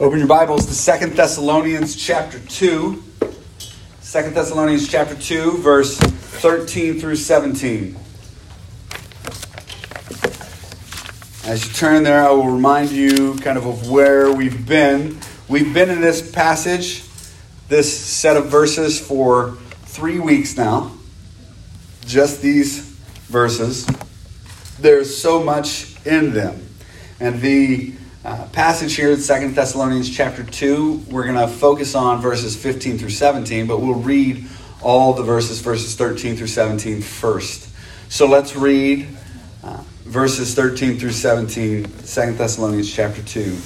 Open your Bibles to Second Thessalonians chapter 2. 2 Thessalonians chapter 2, verse 13 through 17. As you turn there, I will remind you kind of of where we've been. We've been in this passage, this set of verses, for three weeks now. Just these verses. There's so much in them. And the uh, passage here in Second Thessalonians chapter 2, we're going to focus on verses 15 through 17, but we'll read all the verses, verses 13 through 17 first. So let's read uh, verses 13 through 17, 2 Thessalonians chapter 2.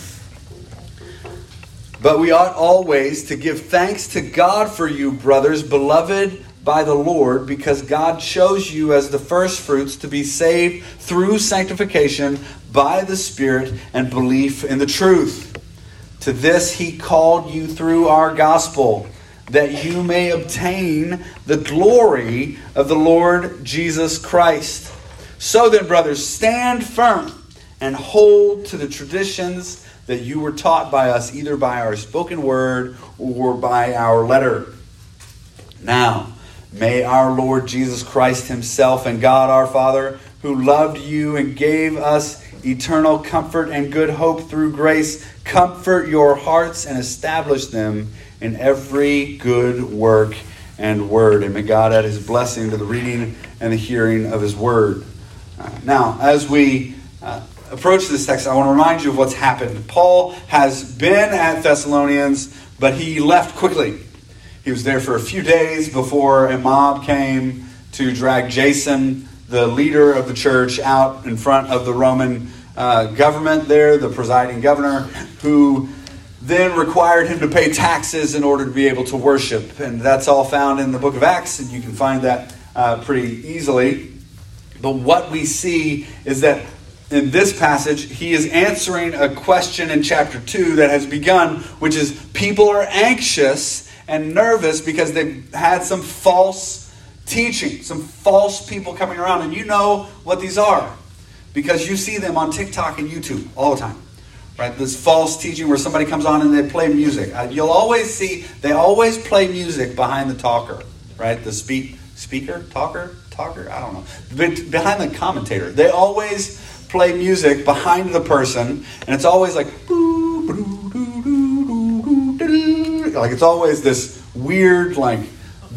But we ought always to give thanks to God for you, brothers, beloved by the Lord because God chose you as the firstfruits to be saved through sanctification by the Spirit and belief in the truth. To this he called you through our gospel, that you may obtain the glory of the Lord Jesus Christ. So then, brothers, stand firm and hold to the traditions that you were taught by us, either by our spoken word or by our letter. Now, May our Lord Jesus Christ Himself and God our Father, who loved you and gave us eternal comfort and good hope through grace, comfort your hearts and establish them in every good work and word. And may God add His blessing to the reading and the hearing of His word. Uh, now, as we uh, approach this text, I want to remind you of what's happened. Paul has been at Thessalonians, but he left quickly. He was there for a few days before a mob came to drag Jason, the leader of the church, out in front of the Roman uh, government there, the presiding governor, who then required him to pay taxes in order to be able to worship. And that's all found in the book of Acts, and you can find that uh, pretty easily. But what we see is that in this passage, he is answering a question in chapter 2 that has begun, which is people are anxious and nervous because they've had some false teaching, some false people coming around. And you know what these are because you see them on TikTok and YouTube all the time. Right? This false teaching where somebody comes on and they play music. Uh, you'll always see, they always play music behind the talker, right? The speak, speaker, talker, talker, I don't know. But behind the commentator. They always play music behind the person, and it's always like, like it's always this weird, like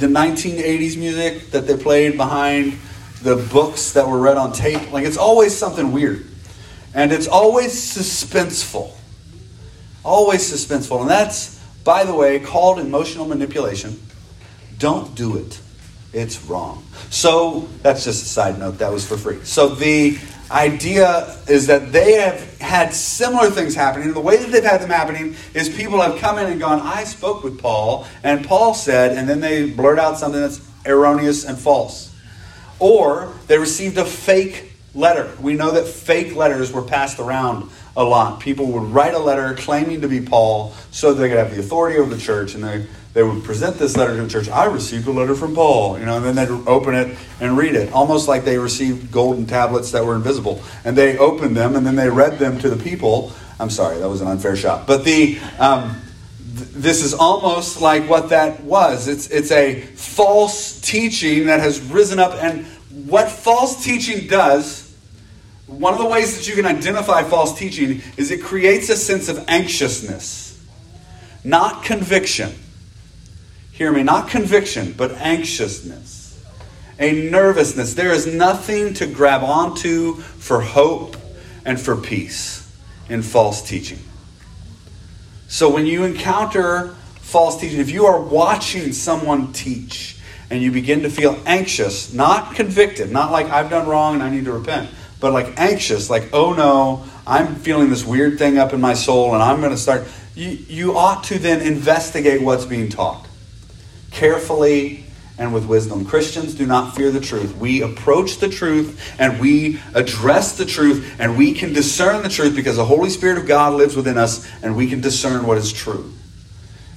the 1980s music that they played behind the books that were read on tape. Like it's always something weird. And it's always suspenseful. Always suspenseful. And that's, by the way, called emotional manipulation. Don't do it. It's wrong. So that's just a side note. That was for free. So the idea is that they have had similar things happening. The way that they've had them happening is people have come in and gone, I spoke with Paul, and Paul said, and then they blurt out something that's erroneous and false. Or they received a fake letter. We know that fake letters were passed around a lot. People would write a letter claiming to be Paul so they could have the authority over the church and they they would present this letter to the church. I received a letter from Paul, you know, and then they'd open it and read it, almost like they received golden tablets that were invisible. And they opened them and then they read them to the people. I'm sorry, that was an unfair shot. But the um, th- this is almost like what that was. It's it's a false teaching that has risen up, and what false teaching does. One of the ways that you can identify false teaching is it creates a sense of anxiousness, not conviction. Hear me, not conviction, but anxiousness, a nervousness. There is nothing to grab onto for hope and for peace in false teaching. So when you encounter false teaching, if you are watching someone teach and you begin to feel anxious, not convicted, not like I've done wrong and I need to repent, but like anxious, like, oh no, I'm feeling this weird thing up in my soul and I'm going to start. You, you ought to then investigate what's being taught carefully and with wisdom. Christians do not fear the truth. We approach the truth and we address the truth and we can discern the truth because the Holy Spirit of God lives within us and we can discern what is true.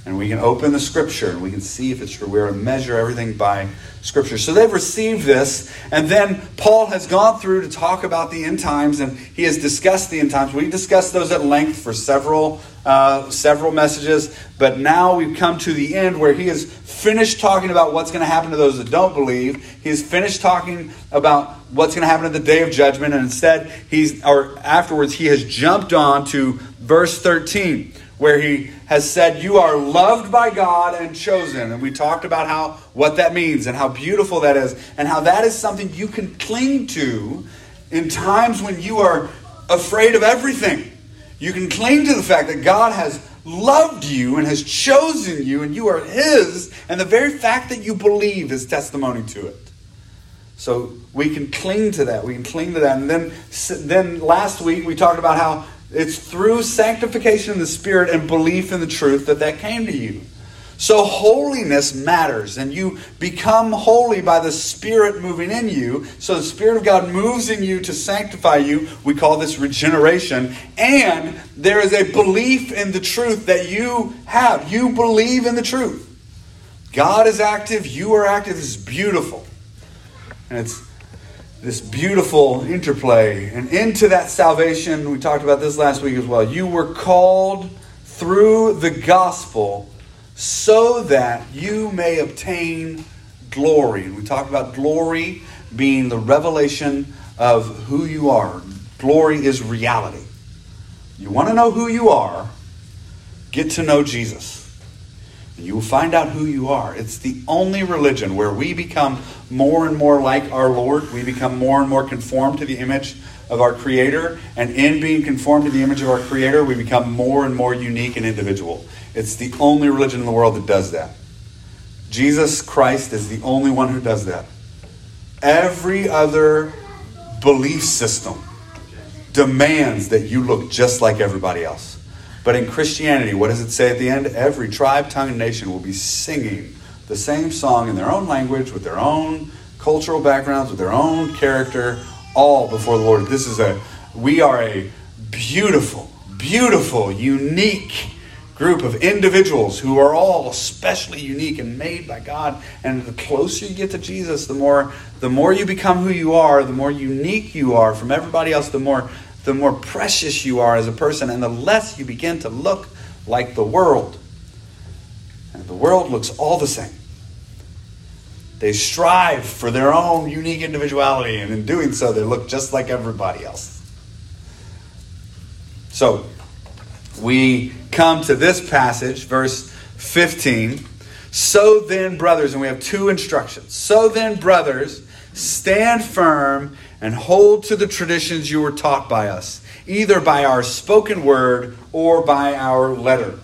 And we can open the scripture and we can see if it's true. We're to measure everything by scripture. So they've received this, and then Paul has gone through to talk about the end times, and he has discussed the end times. We discussed those at length for several uh, several messages, but now we've come to the end where he has finished talking about what's going to happen to those that don't believe. He's finished talking about what's going to happen at the day of judgment, and instead he's or afterwards he has jumped on to verse thirteen where he has said you are loved by God and chosen and we talked about how what that means and how beautiful that is and how that is something you can cling to in times when you are afraid of everything you can cling to the fact that God has loved you and has chosen you and you are his and the very fact that you believe is testimony to it. So we can cling to that. We can cling to that. And then then last week we talked about how it's through sanctification in the Spirit and belief in the truth that that came to you. So holiness matters, and you become holy by the Spirit moving in you. So the Spirit of God moves in you to sanctify you. We call this regeneration. And there is a belief in the truth that you have. You believe in the truth. God is active, you are active. It's beautiful. And it's this beautiful interplay. And into that salvation, we talked about this last week as well. You were called through the gospel so that you may obtain glory. And we talked about glory being the revelation of who you are. Glory is reality. You want to know who you are, get to know Jesus. And you will find out who you are. It's the only religion where we become more and more like our Lord. We become more and more conformed to the image of our Creator. And in being conformed to the image of our Creator, we become more and more unique and individual. It's the only religion in the world that does that. Jesus Christ is the only one who does that. Every other belief system demands that you look just like everybody else. But in Christianity, what does it say at the end? Every tribe, tongue, and nation will be singing the same song in their own language, with their own cultural backgrounds, with their own character, all before the Lord. This is a, we are a beautiful, beautiful, unique group of individuals who are all especially unique and made by God. And the closer you get to Jesus, the more the more you become who you are, the more unique you are from everybody else, the more the more precious you are as a person, and the less you begin to look like the world. And the world looks all the same. They strive for their own unique individuality, and in doing so, they look just like everybody else. So, we come to this passage, verse 15. So then, brothers, and we have two instructions. So then, brothers, stand firm and hold to the traditions you were taught by us, either by our spoken word or by our letter.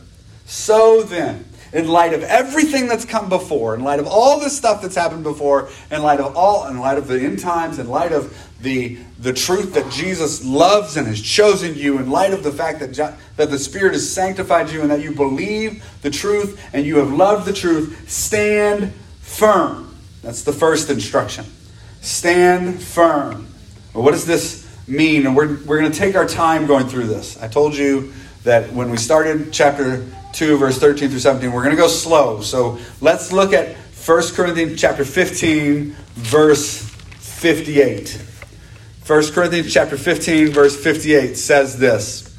So then, in light of everything that's come before, in light of all this stuff that's happened before, in light of all, in light of the end times, in light of the, the truth that Jesus loves and has chosen you, in light of the fact that, that the Spirit has sanctified you and that you believe the truth and you have loved the truth, stand firm. That's the first instruction. Stand firm. Well, what does this mean? And we're, we're going to take our time going through this. I told you that when we started chapter 2, verse 13 through 17, we're going to go slow. So let's look at 1 Corinthians chapter 15, verse 58. 1 Corinthians chapter 15, verse 58 says this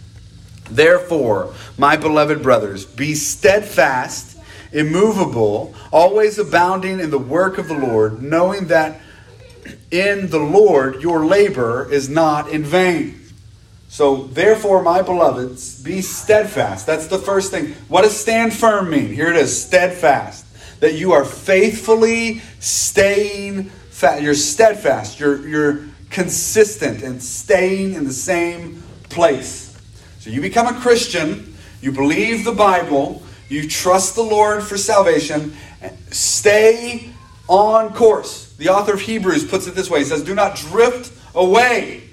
Therefore, my beloved brothers, be steadfast, immovable, always abounding in the work of the Lord, knowing that in the Lord your labor is not in vain. So, therefore, my beloveds, be steadfast. That's the first thing. What does stand firm mean? Here it is steadfast. That you are faithfully staying fast. You're steadfast. You're, you're consistent and staying in the same place. So, you become a Christian, you believe the Bible, you trust the Lord for salvation, stay on course. The author of Hebrews puts it this way He says, Do not drift away.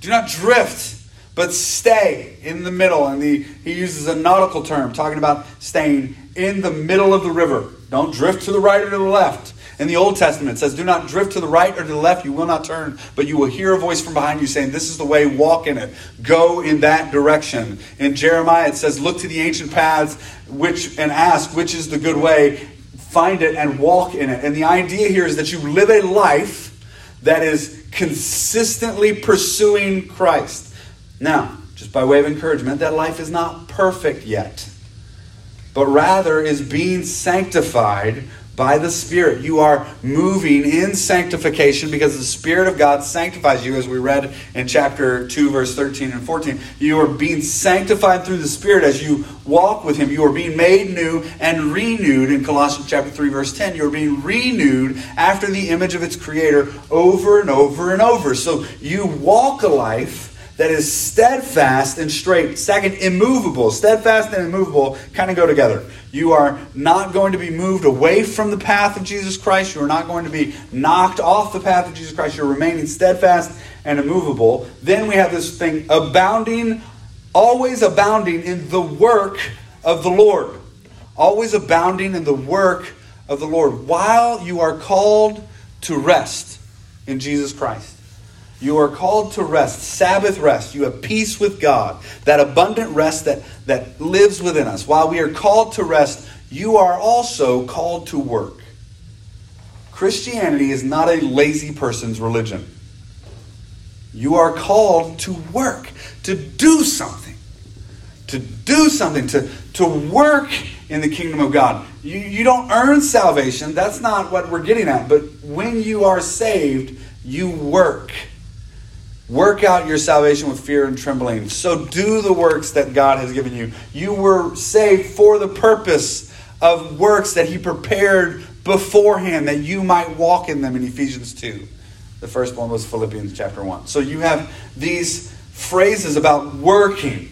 Do not drift, but stay in the middle. And the, he uses a nautical term, talking about staying in the middle of the river. Don't drift to the right or to the left. In the Old Testament, it says, Do not drift to the right or to the left, you will not turn, but you will hear a voice from behind you saying, This is the way, walk in it. Go in that direction. In Jeremiah, it says, Look to the ancient paths which and ask, which is the good way, find it and walk in it. And the idea here is that you live a life that is consistently pursuing Christ. Now, just by way of encouragement, that life is not perfect yet, but rather is being sanctified by the Spirit. You are moving in sanctification because the Spirit of God sanctifies you, as we read in chapter 2, verse 13 and 14. You are being sanctified through the Spirit as you walk with Him. You are being made new and renewed in Colossians chapter 3, verse 10. You are being renewed after the image of its Creator over and over and over. So you walk a life that is steadfast and straight. Second, immovable. Steadfast and immovable kind of go together. You are not going to be moved away from the path of Jesus Christ. You are not going to be knocked off the path of Jesus Christ. You're remaining steadfast and immovable. Then we have this thing abounding, always abounding in the work of the Lord. Always abounding in the work of the Lord while you are called to rest in Jesus Christ. You are called to rest, Sabbath rest. You have peace with God, that abundant rest that, that lives within us. While we are called to rest, you are also called to work. Christianity is not a lazy person's religion. You are called to work, to do something, to do something, to, to work in the kingdom of God. You, you don't earn salvation. That's not what we're getting at. But when you are saved, you work. Work out your salvation with fear and trembling. So do the works that God has given you. You were saved for the purpose of works that He prepared beforehand that you might walk in them in Ephesians 2. The first one was Philippians chapter 1. So you have these phrases about working.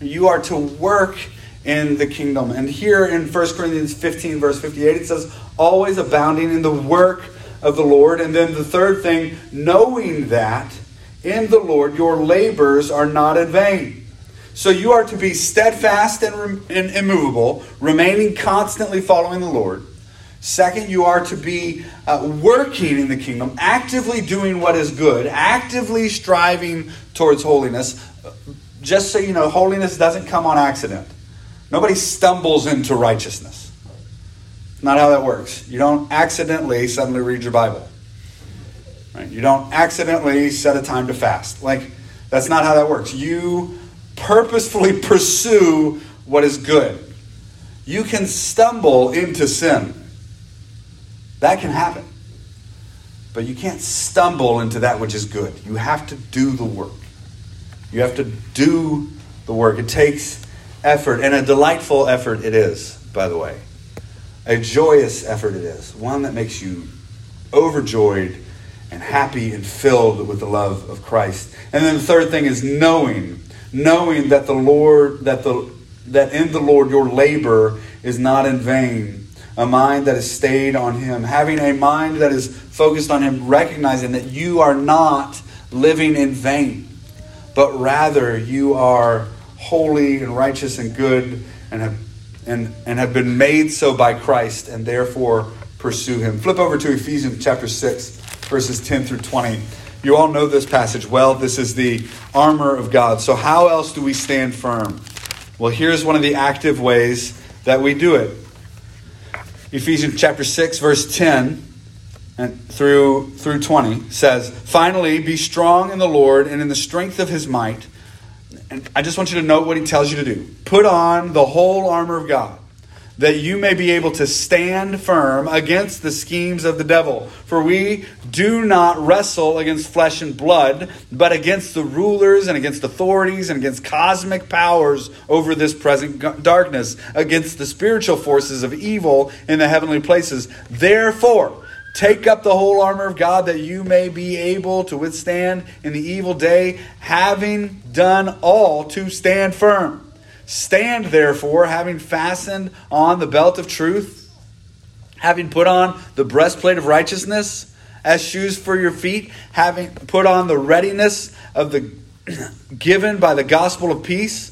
You are to work in the kingdom. And here in 1 Corinthians 15, verse 58, it says, always abounding in the work of the Lord. And then the third thing, knowing that in the Lord your labors are not in vain. So you are to be steadfast and, immovable, remaining constantly following the Lord. Second, you are to be uh, working in the kingdom, actively doing what is good, actively striving towards holiness. Just so you know, holiness doesn't come on accident. Nobody stumbles into righteousness. Not how that works. You don't accidentally suddenly read your Bible. Right? You don't accidentally set a time to fast. Like, that's not how that works. You purposefully pursue what is good. You can stumble into sin. That can happen. But you can't stumble into that which is good. You have to do the work. You have to do the work. It takes effort, and a delightful effort it is, by the way. A joyous effort it is. One that makes you overjoyed and happy and filled with the love of Christ. And then the third thing is knowing, knowing that the Lord, that the that in the Lord your labor is not in vain. A mind that is stayed on Him, having a mind that is focused on Him, recognizing that you are not living in vain, but rather you are holy and righteous and good and have and, and have been made so by Christ and therefore pursue him. Flip over to Ephesians chapter 6 verses 10 through 20. You all know this passage well. This is the armor of God. So, how else do we stand firm? Well, here's one of the active ways that we do it. Ephesians chapter 6, verse 10 and through, through 20 says, Finally, be strong in the Lord and in the strength of his might. And I just want you to note what he tells you to do. Put on the whole armor of God that you may be able to stand firm against the schemes of the devil. For we do not wrestle against flesh and blood, but against the rulers and against authorities and against cosmic powers over this present darkness, against the spiritual forces of evil in the heavenly places. Therefore, Take up the whole armor of God that you may be able to withstand in the evil day, having done all to stand firm. Stand therefore, having fastened on the belt of truth, having put on the breastplate of righteousness as shoes for your feet, having put on the readiness of the given by the gospel of peace,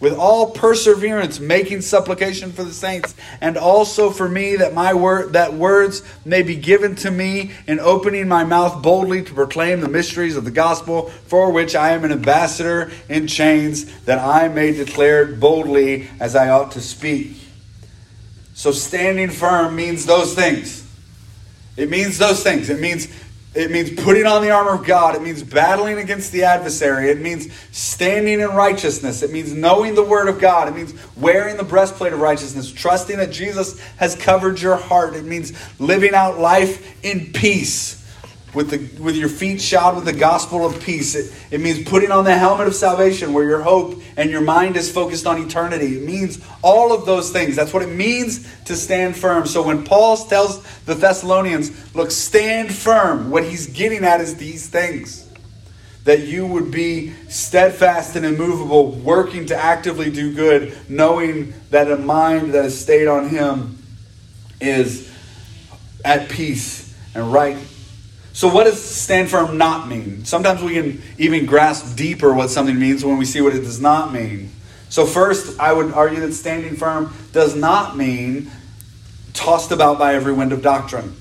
with all perseverance making supplication for the saints and also for me that my word that words may be given to me in opening my mouth boldly to proclaim the mysteries of the gospel for which I am an ambassador in chains that I may declare boldly as I ought to speak. So standing firm means those things. It means those things. It means it means putting on the armor of God. It means battling against the adversary. It means standing in righteousness. It means knowing the word of God. It means wearing the breastplate of righteousness, trusting that Jesus has covered your heart. It means living out life in peace with, the, with your feet shod with the gospel of peace. It, it means putting on the helmet of salvation where your hope and your mind is focused on eternity. It means all of those things. That's what it means to stand firm. So when Paul tells the Thessalonians, look, stand firm, what he's getting at is these things. That you would be steadfast and immovable, working to actively do good, knowing that a mind that is stayed on him is at peace and right so, what does stand firm not mean? Sometimes we can even grasp deeper what something means when we see what it does not mean. So, first, I would argue that standing firm does not mean tossed about by every wind of doctrine.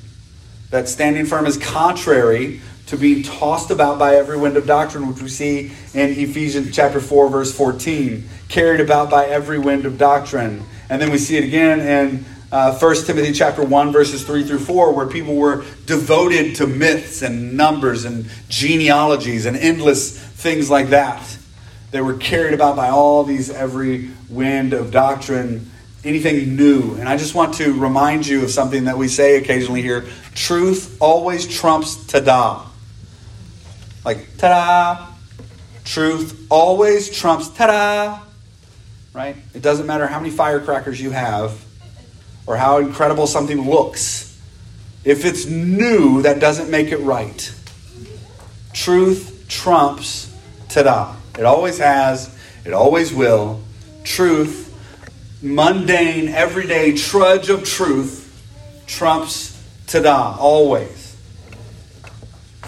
That standing firm is contrary to being tossed about by every wind of doctrine, which we see in Ephesians chapter 4, verse 14, carried about by every wind of doctrine. And then we see it again in uh, 1 Timothy chapter 1, verses 3 through 4, where people were devoted to myths and numbers and genealogies and endless things like that. They were carried about by all these every wind of doctrine, anything new. And I just want to remind you of something that we say occasionally here truth always trumps ta-da. Like, ta-da. Truth always trumps ta-da. Right? It doesn't matter how many firecrackers you have or how incredible something looks. If it's new, that doesn't make it right. Truth trumps ta-da. It always has, it always will. Truth, mundane, everyday trudge of truth trumps ta-da, always.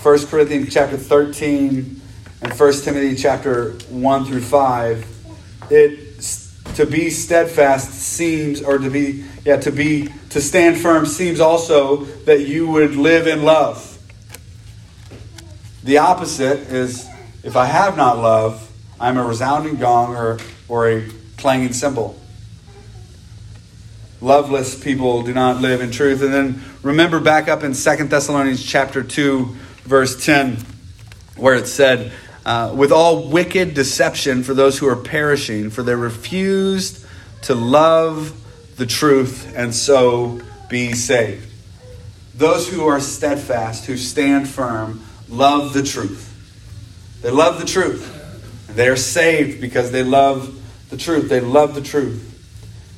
1 Corinthians chapter 13 and 1 Timothy chapter 1 through 5, it to be steadfast seems or to be yeah, to be to stand firm seems also that you would live in love. The opposite is if I have not love, I'm a resounding gong or, or a clanging cymbal. Loveless people do not live in truth. And then remember back up in Second Thessalonians chapter 2, verse 10, where it said, uh, with all wicked deception for those who are perishing, for they refused to love the truth and so be saved. Those who are steadfast, who stand firm, love the truth. They love the truth. And They are saved because they love the truth. They love the truth.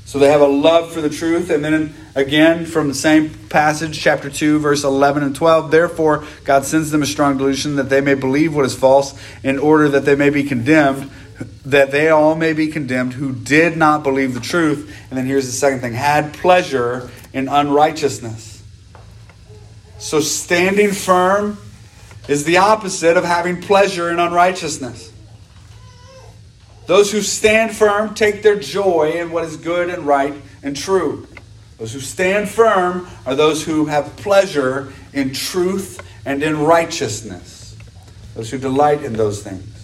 So they have a love for the truth. And then again, from the same passage, chapter 2, verse 11 and 12, therefore God sends them a strong delusion that they may believe what is false, in order that they may be condemned that they all may be condemned who did not believe the truth. And then here's the second thing had pleasure in unrighteousness. So standing firm is the opposite of having pleasure in unrighteousness. Those who stand firm take their joy in what is good and right and true. Those who stand firm are those who have pleasure in truth and in righteousness. Those who delight in those things.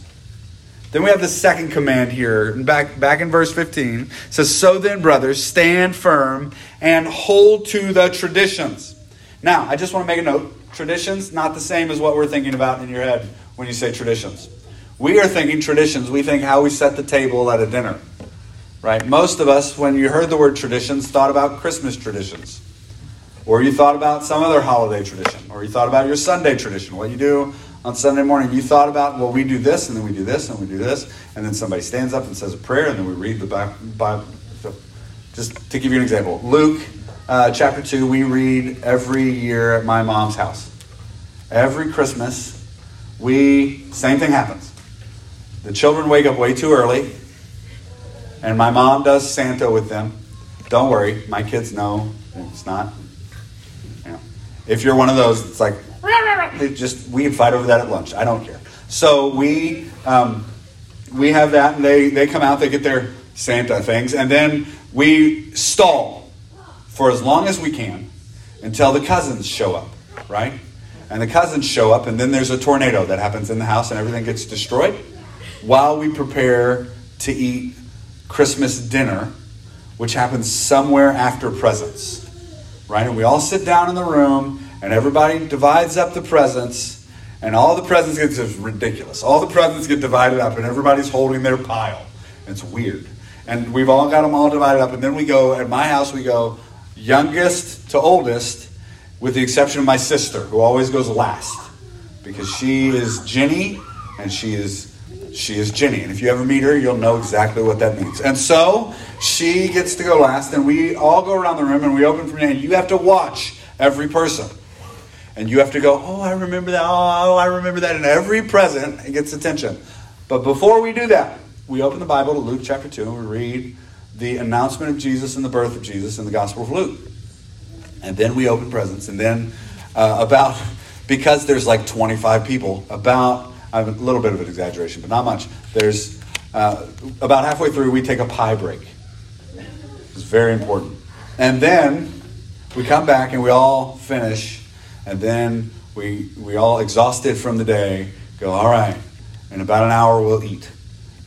Then we have the second command here, back, back in verse 15. says, So then, brothers, stand firm and hold to the traditions. Now, I just want to make a note. Traditions, not the same as what we're thinking about in your head when you say traditions. We are thinking traditions. We think how we set the table at a dinner. Right? Most of us, when you heard the word traditions, thought about Christmas traditions. Or you thought about some other holiday tradition. Or you thought about your Sunday tradition, what you do on Sunday morning, you thought about, well, we do this, and then we do this, and we do this, and then somebody stands up and says a prayer, and then we read the Bible. So just to give you an example, Luke uh, chapter 2, we read every year at my mom's house. Every Christmas, we, same thing happens. The children wake up way too early, and my mom does Santa with them. Don't worry, my kids know it's not. You know, if you're one of those, it's like, it just we fight over that at lunch. I don't care. So we um, we have that, and they they come out, they get their Santa things, and then we stall for as long as we can until the cousins show up, right? And the cousins show up, and then there's a tornado that happens in the house, and everything gets destroyed while we prepare to eat Christmas dinner, which happens somewhere after presents, right? And we all sit down in the room, and everybody divides up the presents, and all the presents get just ridiculous. All the presents get divided up, and everybody's holding their pile. It's weird. And we've all got them all divided up, and then we go, at my house, we go youngest to oldest, with the exception of my sister, who always goes last, because she is Jenny, and she is she is Jenny. And if you ever meet her, you'll know exactly what that means. And so she gets to go last, and we all go around the room and we open from the end. You have to watch every person. And you have to go, oh, I remember that. Oh, I remember that. And every present it gets attention. But before we do that, we open the Bible to Luke chapter 2 and we read the announcement of Jesus and the birth of Jesus in the Gospel of Luke. And then we open presents. And then uh, about, because there's like 25 people, about I have a little bit of an exaggeration, but not much. There's uh, about halfway through, we take a pie break. It's very important. And then we come back and we all finish, and then we, we all exhausted from the day go, all right, in about an hour we'll eat.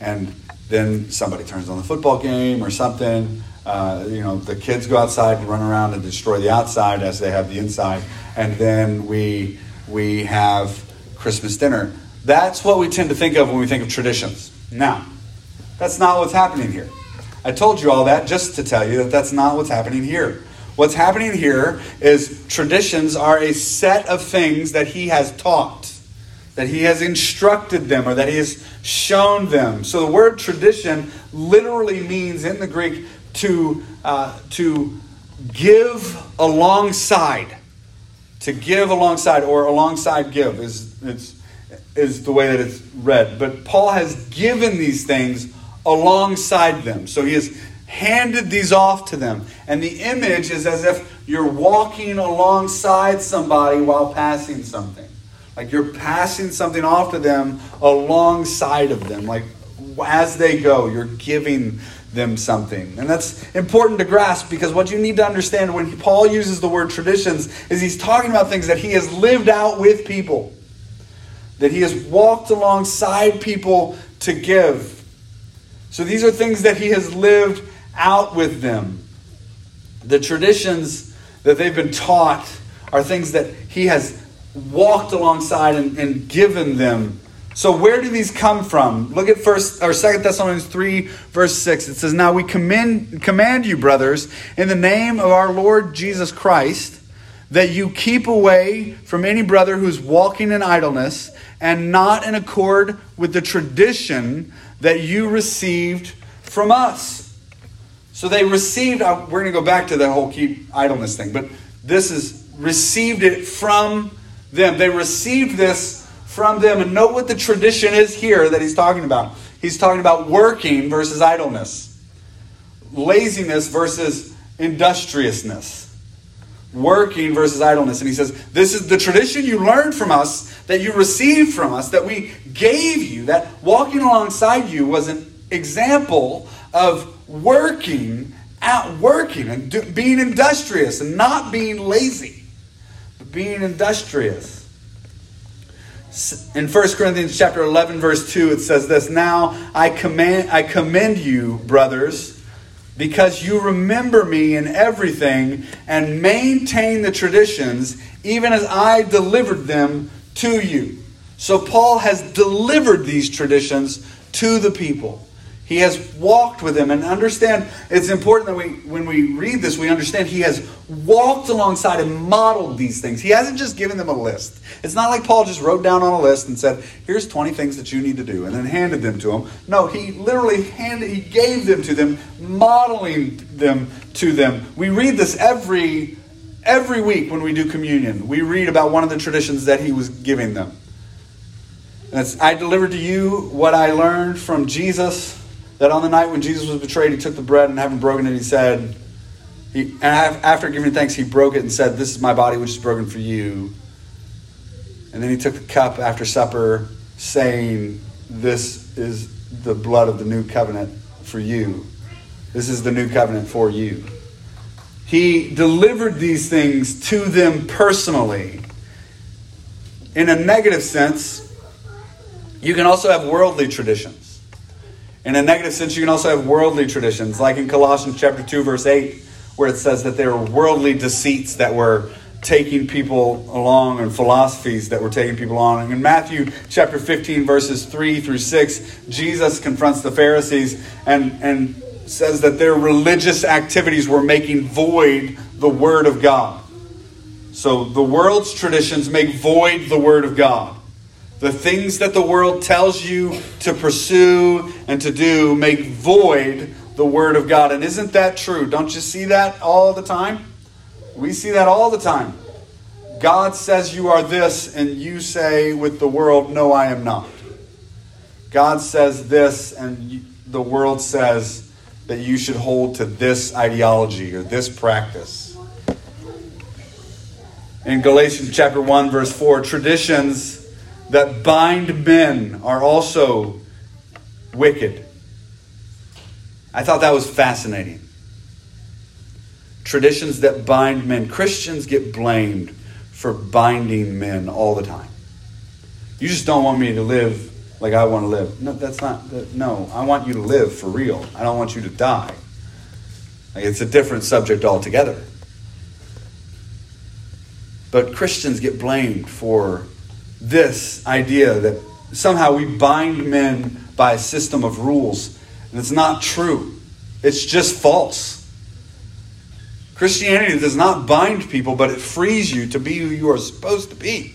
And then somebody turns on the football game or something. Uh, you know, the kids go outside and run around and destroy the outside as they have the inside. And then we, we have Christmas dinner. That's what we tend to think of when we think of traditions. Now, that's not what's happening here. I told you all that just to tell you that that's not what's happening here. What's happening here is traditions are a set of things that he has taught, that he has instructed them, or that he has shown them. So the word tradition literally means in the Greek to, uh, to give alongside. To give alongside, or alongside give is it's is the way that it's read. But Paul has given these things alongside them. So he has handed these off to them. And the image is as if you're walking alongside somebody while passing something. Like you're passing something off to them alongside of them. Like as they go, you're giving them something. And that's important to grasp because what you need to understand when Paul uses the word traditions is he's talking about things that he has lived out with people that he has walked alongside people to give. So these are things that he has lived out with them. The traditions that they've been taught are things that he has walked alongside and, and given them. So where do these come from? Look at first or second Thessalonians 3, verse 6. It says, Now we commend command you, brothers, in the name of our Lord Jesus Christ, that you keep away from any brother who's walking in idleness and not in accord with the tradition that you received from us. So they received, uh, we're going to go back to the whole keep idleness thing, but this is received it from them. They received this from them. And note what the tradition is here that he's talking about. He's talking about working versus idleness, laziness versus industriousness working versus idleness. And he says, This is the tradition you learned from us, that you received from us, that we gave you, that walking alongside you was an example of working out working and do, being industrious and not being lazy, but being industrious. In 1 Corinthians chapter 11 verse 2 it says this, "Now I command I commend you, brothers, because you remember me in everything and maintain the traditions, even as I delivered them to you. So Paul has delivered these traditions to the people. He has walked with them and understand it's important that we when we read this we understand he has walked alongside and modeled these things. He hasn't just given them a list. It's not like Paul just wrote down on a list and said, "Here's 20 things that you need to do" and then handed them to them. No, he literally handed he gave them to them, modeling them to them. We read this every every week when we do communion. We read about one of the traditions that he was giving them. And that's, I delivered to you what I learned from Jesus. That on the night when Jesus was betrayed, he took the bread and having broken it, he said, he, and after giving thanks, he broke it and said, This is my body which is broken for you. And then he took the cup after supper, saying, This is the blood of the new covenant for you. This is the new covenant for you. He delivered these things to them personally. In a negative sense, you can also have worldly traditions. In a negative sense, you can also have worldly traditions, like in Colossians chapter 2, verse 8, where it says that there were worldly deceits that were taking people along and philosophies that were taking people along. In Matthew chapter 15, verses 3 through 6, Jesus confronts the Pharisees and, and says that their religious activities were making void the Word of God. So the world's traditions make void the Word of God. The things that the world tells you to pursue and to do make void the Word of God. And isn't that true? Don't you see that all the time? We see that all the time. God says you are this, and you say with the world, No, I am not. God says this, and the world says that you should hold to this ideology or this practice. In Galatians chapter 1, verse 4, traditions that bind men are also wicked. I thought that was fascinating. Traditions that bind men. Christians get blamed for binding men all the time. You just don't want me to live like I want to live. No, that's not. That, no, I want you to live for real. I don't want you to die. Like it's a different subject altogether. But Christians get blamed for this idea that somehow we bind men by a system of rules. And it's not true, it's just false. Christianity does not bind people, but it frees you to be who you are supposed to be.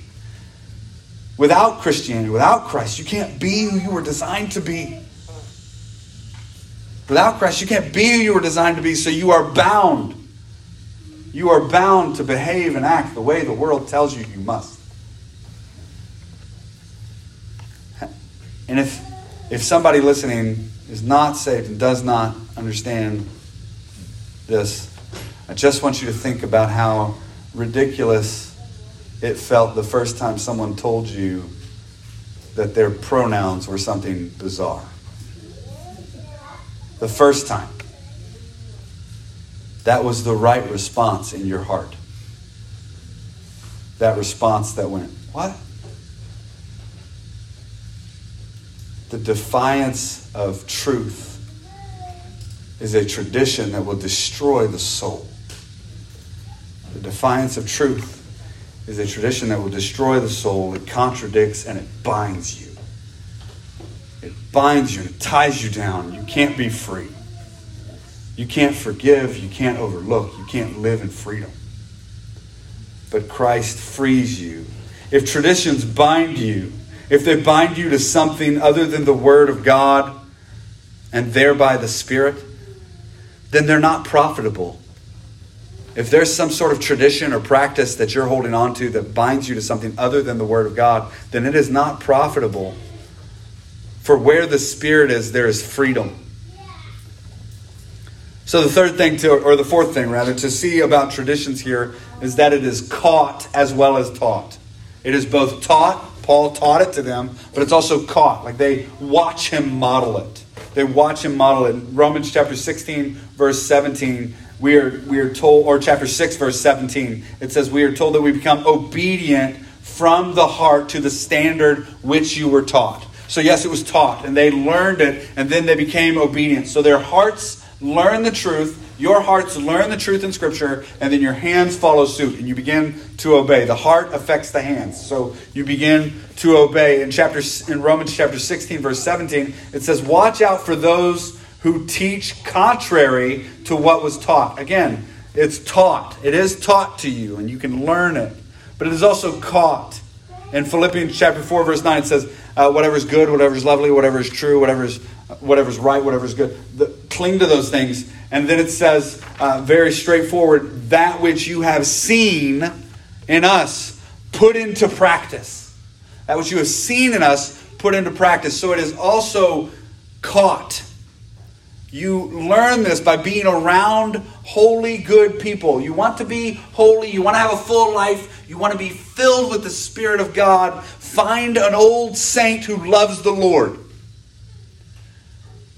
Without Christianity, without Christ, you can't be who you were designed to be. Without Christ, you can't be who you were designed to be, so you are bound. You are bound to behave and act the way the world tells you you must. And if, if somebody listening is not saved and does not understand this, I just want you to think about how ridiculous it felt the first time someone told you that their pronouns were something bizarre. The first time. That was the right response in your heart. That response that went, What? The defiance of truth is a tradition that will destroy the soul. The defiance of truth is a tradition that will destroy the soul. It contradicts and it binds you. It binds you and it ties you down. You can't be free. You can't forgive. You can't overlook. You can't live in freedom. But Christ frees you. If traditions bind you, if they bind you to something other than the Word of God and thereby the Spirit, then they're not profitable. If there's some sort of tradition or practice that you're holding on to that binds you to something other than the Word of God, then it is not profitable. For where the Spirit is, there is freedom. So, the third thing, to, or the fourth thing rather, to see about traditions here is that it is caught as well as taught. It is both taught Paul taught it to them, but it's also caught. Like they watch him model it. They watch him model it. Romans chapter 16, verse 17, we are, we are told, or chapter 6, verse 17, it says, We are told that we become obedient from the heart to the standard which you were taught. So, yes, it was taught, and they learned it, and then they became obedient. So their hearts learn the truth, your hearts learn the truth in Scripture, and then your hands follow suit, and you begin to obey. The heart affects the hands, so you begin to obey. In chapter in Romans chapter 16, verse 17, it says, "Watch out for those who teach contrary to what was taught." Again, it's taught. It is taught to you, and you can learn it, but it is also caught. In Philippians chapter 4, verse 9, it says, uh, "Whatever is good, whatever is lovely, whatever is true, whatever is whatever is right, whatever is good." The, cling to those things and then it says, uh, very straightforward, that which you have seen in us, put into practice. That which you have seen in us, put into practice. So it is also caught. You learn this by being around holy, good people. You want to be holy. You want to have a full life. You want to be filled with the Spirit of God. Find an old saint who loves the Lord.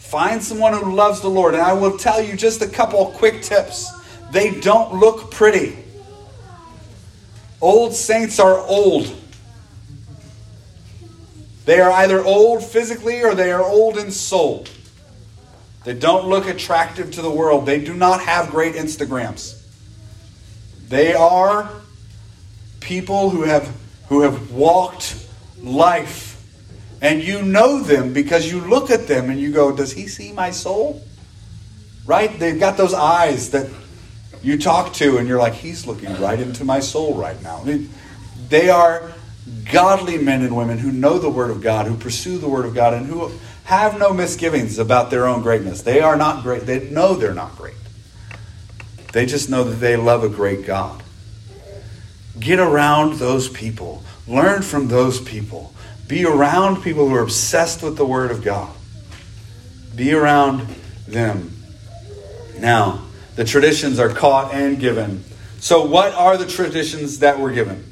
Find someone who loves the Lord. And I will tell you just a couple quick tips. They don't look pretty. Old saints are old. They are either old physically or they are old in soul. They don't look attractive to the world. They do not have great Instagrams. They are people who have who have walked life and you know them because you look at them and you go, Does he see my soul? Right? They've got those eyes that you talk to and you're like, He's looking right into my soul right now. They are godly men and women who know the Word of God, who pursue the Word of God, and who have no misgivings about their own greatness. They are not great. They know they're not great. They just know that they love a great God. Get around those people. Learn from those people. Be around people who are obsessed with the Word of God. Be around them. Now, the traditions are caught and given. So, what are the traditions that were given?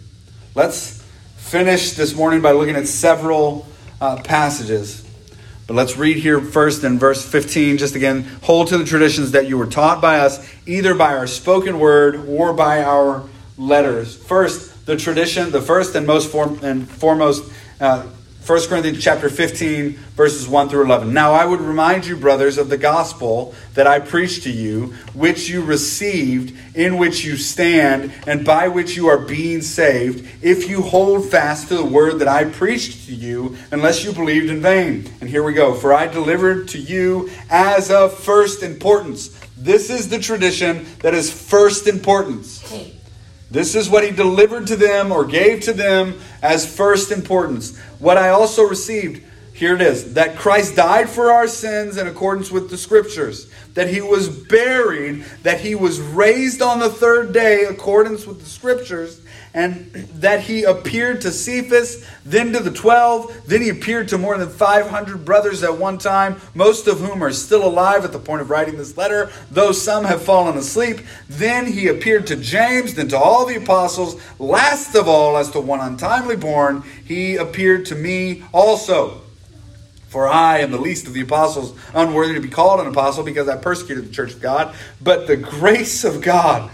Let's finish this morning by looking at several uh, passages. But let's read here first in verse 15. Just again, hold to the traditions that you were taught by us, either by our spoken word or by our letters. First, the tradition, the first and most form, and foremost uh, 1 Corinthians chapter 15, verses 1 through 11. Now I would remind you, brothers, of the gospel that I preached to you, which you received, in which you stand, and by which you are being saved, if you hold fast to the word that I preached to you, unless you believed in vain. And here we go. For I delivered to you as of first importance. This is the tradition that is first importance. This is what he delivered to them or gave to them as first importance. What I also received, here it is, that Christ died for our sins in accordance with the scriptures, that he was buried, that he was raised on the third day accordance with the scriptures, and that he appeared to Cephas, then to the twelve, then he appeared to more than 500 brothers at one time, most of whom are still alive at the point of writing this letter, though some have fallen asleep. Then he appeared to James, then to all the apostles. Last of all, as to one untimely born, he appeared to me also. For I am the least of the apostles, unworthy to be called an apostle because I persecuted the church of God. But the grace of God,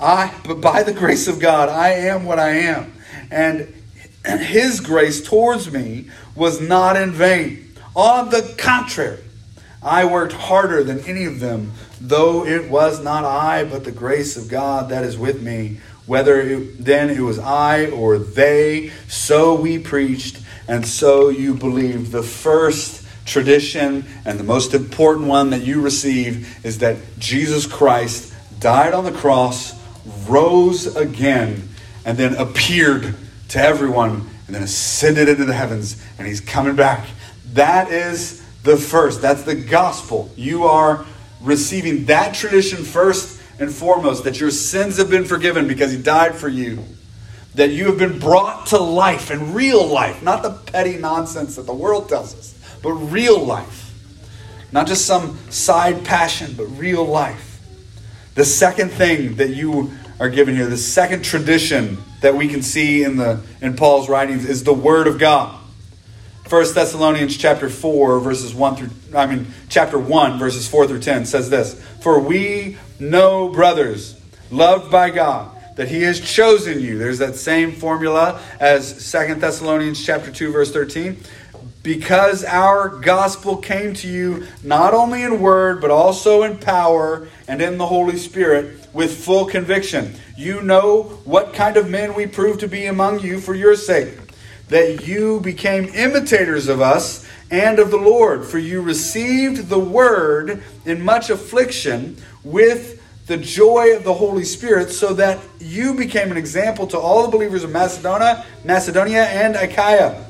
I, but by the grace of God, I am what I am. And his grace towards me was not in vain. On the contrary, I worked harder than any of them, though it was not I, but the grace of God that is with me. Whether it, then it was I or they, so we preached, and so you believed. The first tradition and the most important one that you receive is that Jesus Christ died on the cross rose again, and then appeared to everyone, and then ascended into the heavens, and he's coming back. That is the first. That's the gospel. You are receiving that tradition first and foremost that your sins have been forgiven because he died for you. That you have been brought to life and real life, not the petty nonsense that the world tells us, but real life. Not just some side passion, but real life. The second thing that you are given here, the second tradition that we can see in the in Paul's writings is the word of God. 1 Thessalonians chapter 4 verses 1 through I mean chapter 1 verses 4 through 10 says this, "For we know brothers, loved by God, that he has chosen you." There's that same formula as 2 Thessalonians chapter 2 verse 13 because our gospel came to you not only in word, but also in power and in the Holy Spirit with full conviction. You know what kind of men we proved to be among you for your sake, that you became imitators of us and of the Lord, for you received the word in much affliction with the joy of the Holy Spirit, so that you became an example to all the believers of Macedonia, Macedonia and Achaia.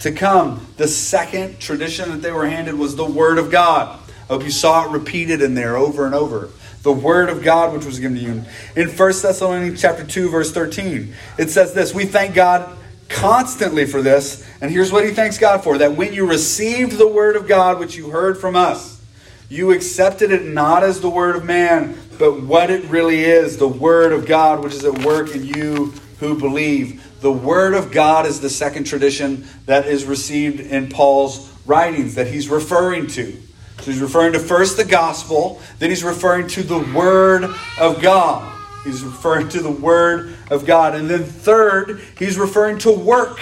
to come. The second tradition that they were handed was the Word of God. I hope you saw it repeated in there over and over the word of God which was given to you. In 1 Thessalonians chapter 2 verse 13, it says this, we thank God constantly for this. And here's what he thanks God for that when you received the word of God, which you heard from us, you accepted it not as the word of man, but what it really is the word of God, which is at work in you who believe. The word of God is the second tradition that is received in Paul's writings that he's referring to. So he's referring to first the gospel, then he's referring to the word of God. He's referring to the Word of God. And then, third, he's referring to work.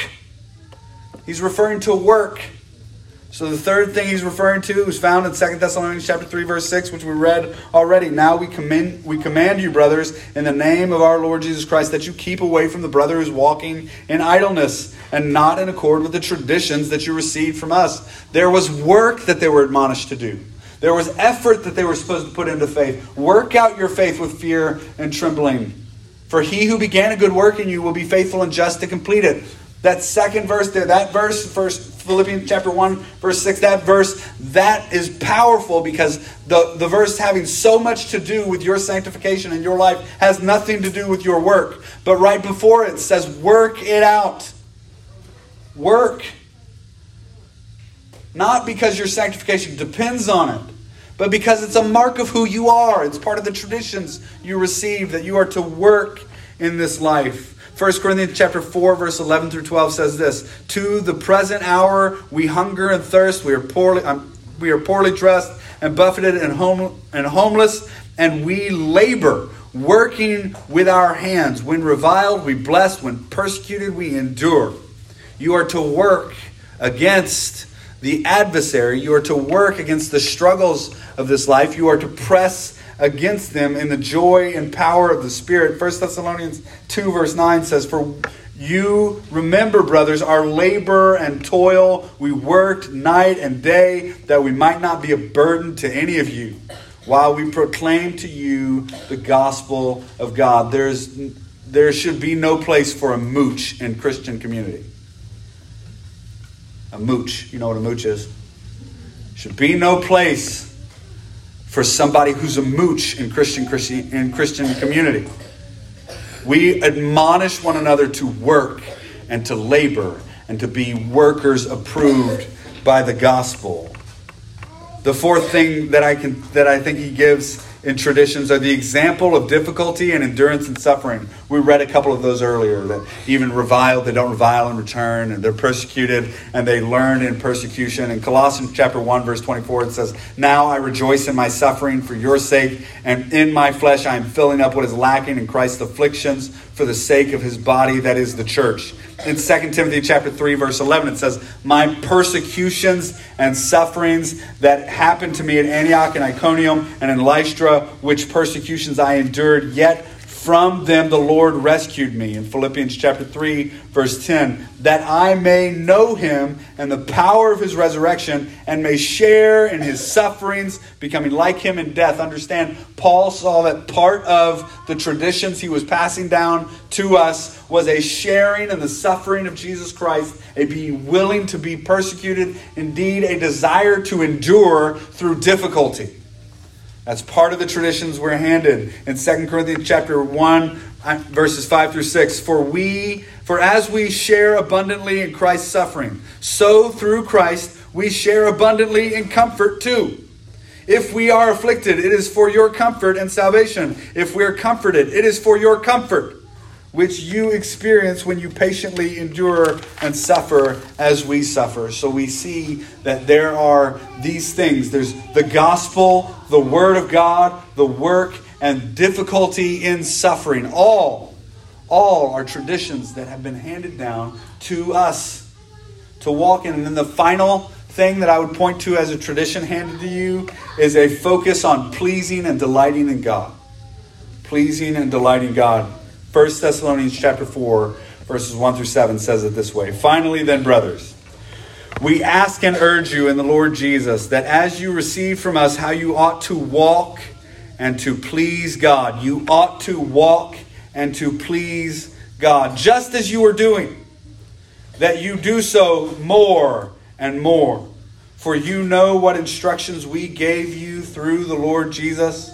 He's referring to work. So the third thing he's referring to is found in 2 Thessalonians chapter 3 verse 6 which we read already. Now we commend we command you brothers in the name of our Lord Jesus Christ that you keep away from the brother who's walking in idleness and not in accord with the traditions that you received from us. There was work that they were admonished to do. There was effort that they were supposed to put into faith. Work out your faith with fear and trembling. For he who began a good work in you will be faithful and just to complete it. That second verse there, that verse, first Philippians chapter 1, verse 6, that verse, that is powerful because the, the verse having so much to do with your sanctification and your life has nothing to do with your work. But right before it says, work it out. Work. Not because your sanctification depends on it, but because it's a mark of who you are. It's part of the traditions you receive that you are to work in this life. 1 Corinthians chapter 4 verse 11 through 12 says this, "To the present hour we hunger and thirst, we are poorly um, we are poorly dressed and buffeted and home and homeless, and we labor, working with our hands. When reviled, we bless, when persecuted, we endure." You are to work against the adversary. You are to work against the struggles of this life. You are to press against them in the joy and power of the Spirit. 1 Thessalonians 2, verse 9 says, For you remember, brothers, our labor and toil. We worked night and day that we might not be a burden to any of you while we proclaim to you the gospel of God. There's, there should be no place for a mooch in Christian community a mooch. You know what a mooch is? Should be no place for somebody who's a mooch in Christian, Christian in Christian community. We admonish one another to work and to labor and to be workers approved by the gospel. The fourth thing that I can that I think he gives in traditions are the example of difficulty and endurance and suffering. We read a couple of those earlier that even revile, they don't revile in return, and they're persecuted and they learn in persecution. In Colossians chapter 1, verse 24, it says, Now I rejoice in my suffering for your sake, and in my flesh I am filling up what is lacking in Christ's afflictions for the sake of his body, that is the church. In 2 Timothy chapter 3, verse 11, it says, My persecutions and sufferings that happened to me at Antioch and Iconium and in Lystra, which persecutions I endured, yet from them the Lord rescued me. In Philippians chapter 3, verse 10, that I may know him and the power of his resurrection and may share in his sufferings, becoming like him in death. Understand, Paul saw that part of the traditions he was passing down to us was a sharing in the suffering of Jesus Christ, a being willing to be persecuted, indeed, a desire to endure through difficulty. That's part of the traditions we're handed in 2 Corinthians chapter 1 uh, verses 5 through 6 for we for as we share abundantly in Christ's suffering so through Christ we share abundantly in comfort too. If we are afflicted it is for your comfort and salvation. If we are comforted it is for your comfort which you experience when you patiently endure and suffer as we suffer. So we see that there are these things there's the gospel, the word of God, the work, and difficulty in suffering. All, all are traditions that have been handed down to us to walk in. And then the final thing that I would point to as a tradition handed to you is a focus on pleasing and delighting in God. Pleasing and delighting God. 1 Thessalonians chapter 4, verses 1 through 7 says it this way Finally, then, brothers, we ask and urge you in the Lord Jesus that as you receive from us how you ought to walk and to please God, you ought to walk and to please God, just as you are doing, that you do so more and more. For you know what instructions we gave you through the Lord Jesus.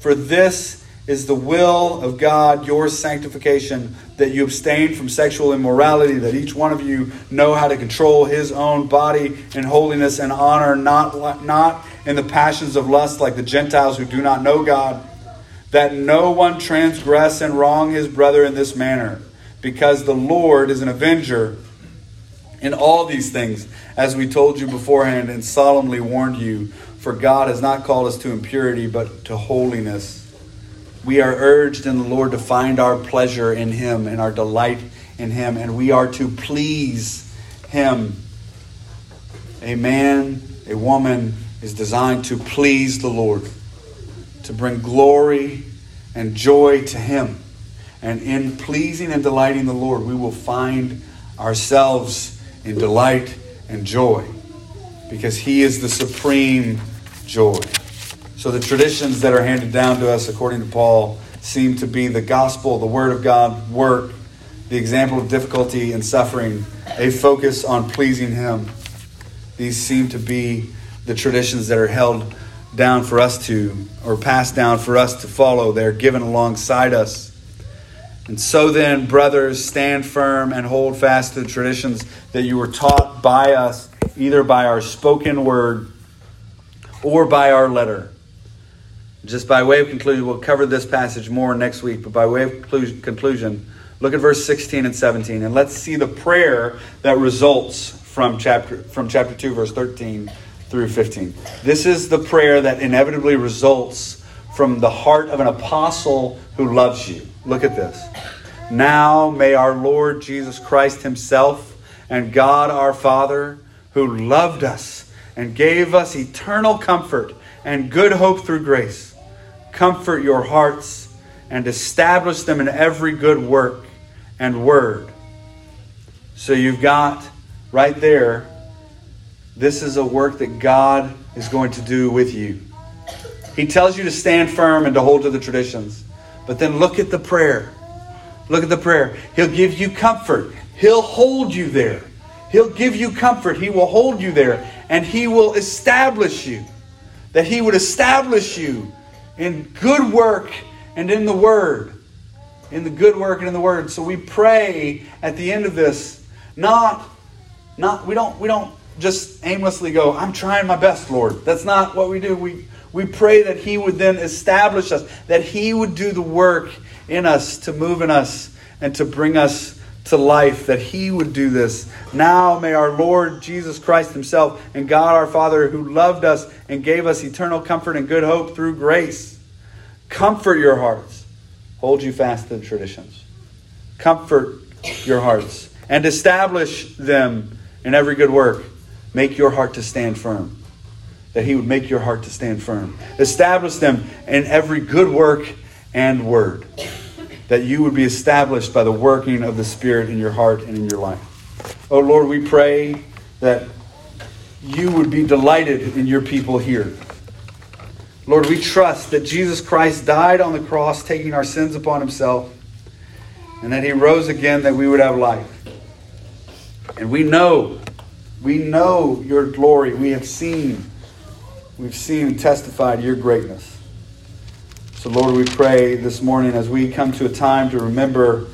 For this is the will of God, your sanctification, that you abstain from sexual immorality, that each one of you know how to control his own body in holiness and honor, not, not in the passions of lust like the Gentiles who do not know God, that no one transgress and wrong his brother in this manner, because the Lord is an avenger in all these things, as we told you beforehand and solemnly warned you. For God has not called us to impurity, but to holiness. We are urged in the Lord to find our pleasure in Him and our delight in Him, and we are to please Him. A man, a woman is designed to please the Lord, to bring glory and joy to Him. And in pleasing and delighting the Lord, we will find ourselves in delight and joy because He is the supreme joy. So the traditions that are handed down to us, according to Paul, seem to be the gospel, the word of God, work, the example of difficulty and suffering, a focus on pleasing Him. These seem to be the traditions that are held down for us to, or passed down for us to follow. They're given alongside us. And so then, brothers, stand firm and hold fast to the traditions that you were taught by us, either by our spoken word or by our letter. Just by way of conclusion, we'll cover this passage more next week, but by way of conclusion, look at verse 16 and 17, and let's see the prayer that results from chapter, from chapter 2, verse 13 through 15. This is the prayer that inevitably results from the heart of an apostle who loves you. Look at this. Now may our Lord Jesus Christ Himself and God our Father, who loved us and gave us eternal comfort and good hope through grace, comfort your hearts and establish them in every good work and word. So you've got right there, this is a work that God is going to do with you. He tells you to stand firm and to hold to the traditions. But then look at the prayer. Look at the prayer. He'll give you comfort. He'll hold you there. He'll give you comfort. He will hold you there. And He will establish you. That He would establish you in good work and in the Word. In the good work and in the Word. So we pray at the end of this, not, not we don't we don't just aimlessly go, I'm trying my best, Lord. That's not what we do. We we pray that He would then establish us, that He would do the work in us to move in us and to bring us to life, that He would do this. Now may our Lord Jesus Christ Himself and God our Father, who loved us and gave us eternal comfort and good hope through grace, comfort your hearts, hold you fast to the traditions, comfort your hearts, and establish them in every good work. Make your heart to stand firm that He would make your heart to stand firm. Establish them in every good work and word. That you would be established by the working of the Spirit in your heart and in your life. Oh Lord, we pray that you would be delighted in your people here. Lord, we trust that Jesus Christ died on the cross, taking our sins upon himself, and that he rose again that we would have life. And we know, we know your glory. We have seen we've seen and testified your greatness. So, Lord, we pray this morning as we come to a time to remember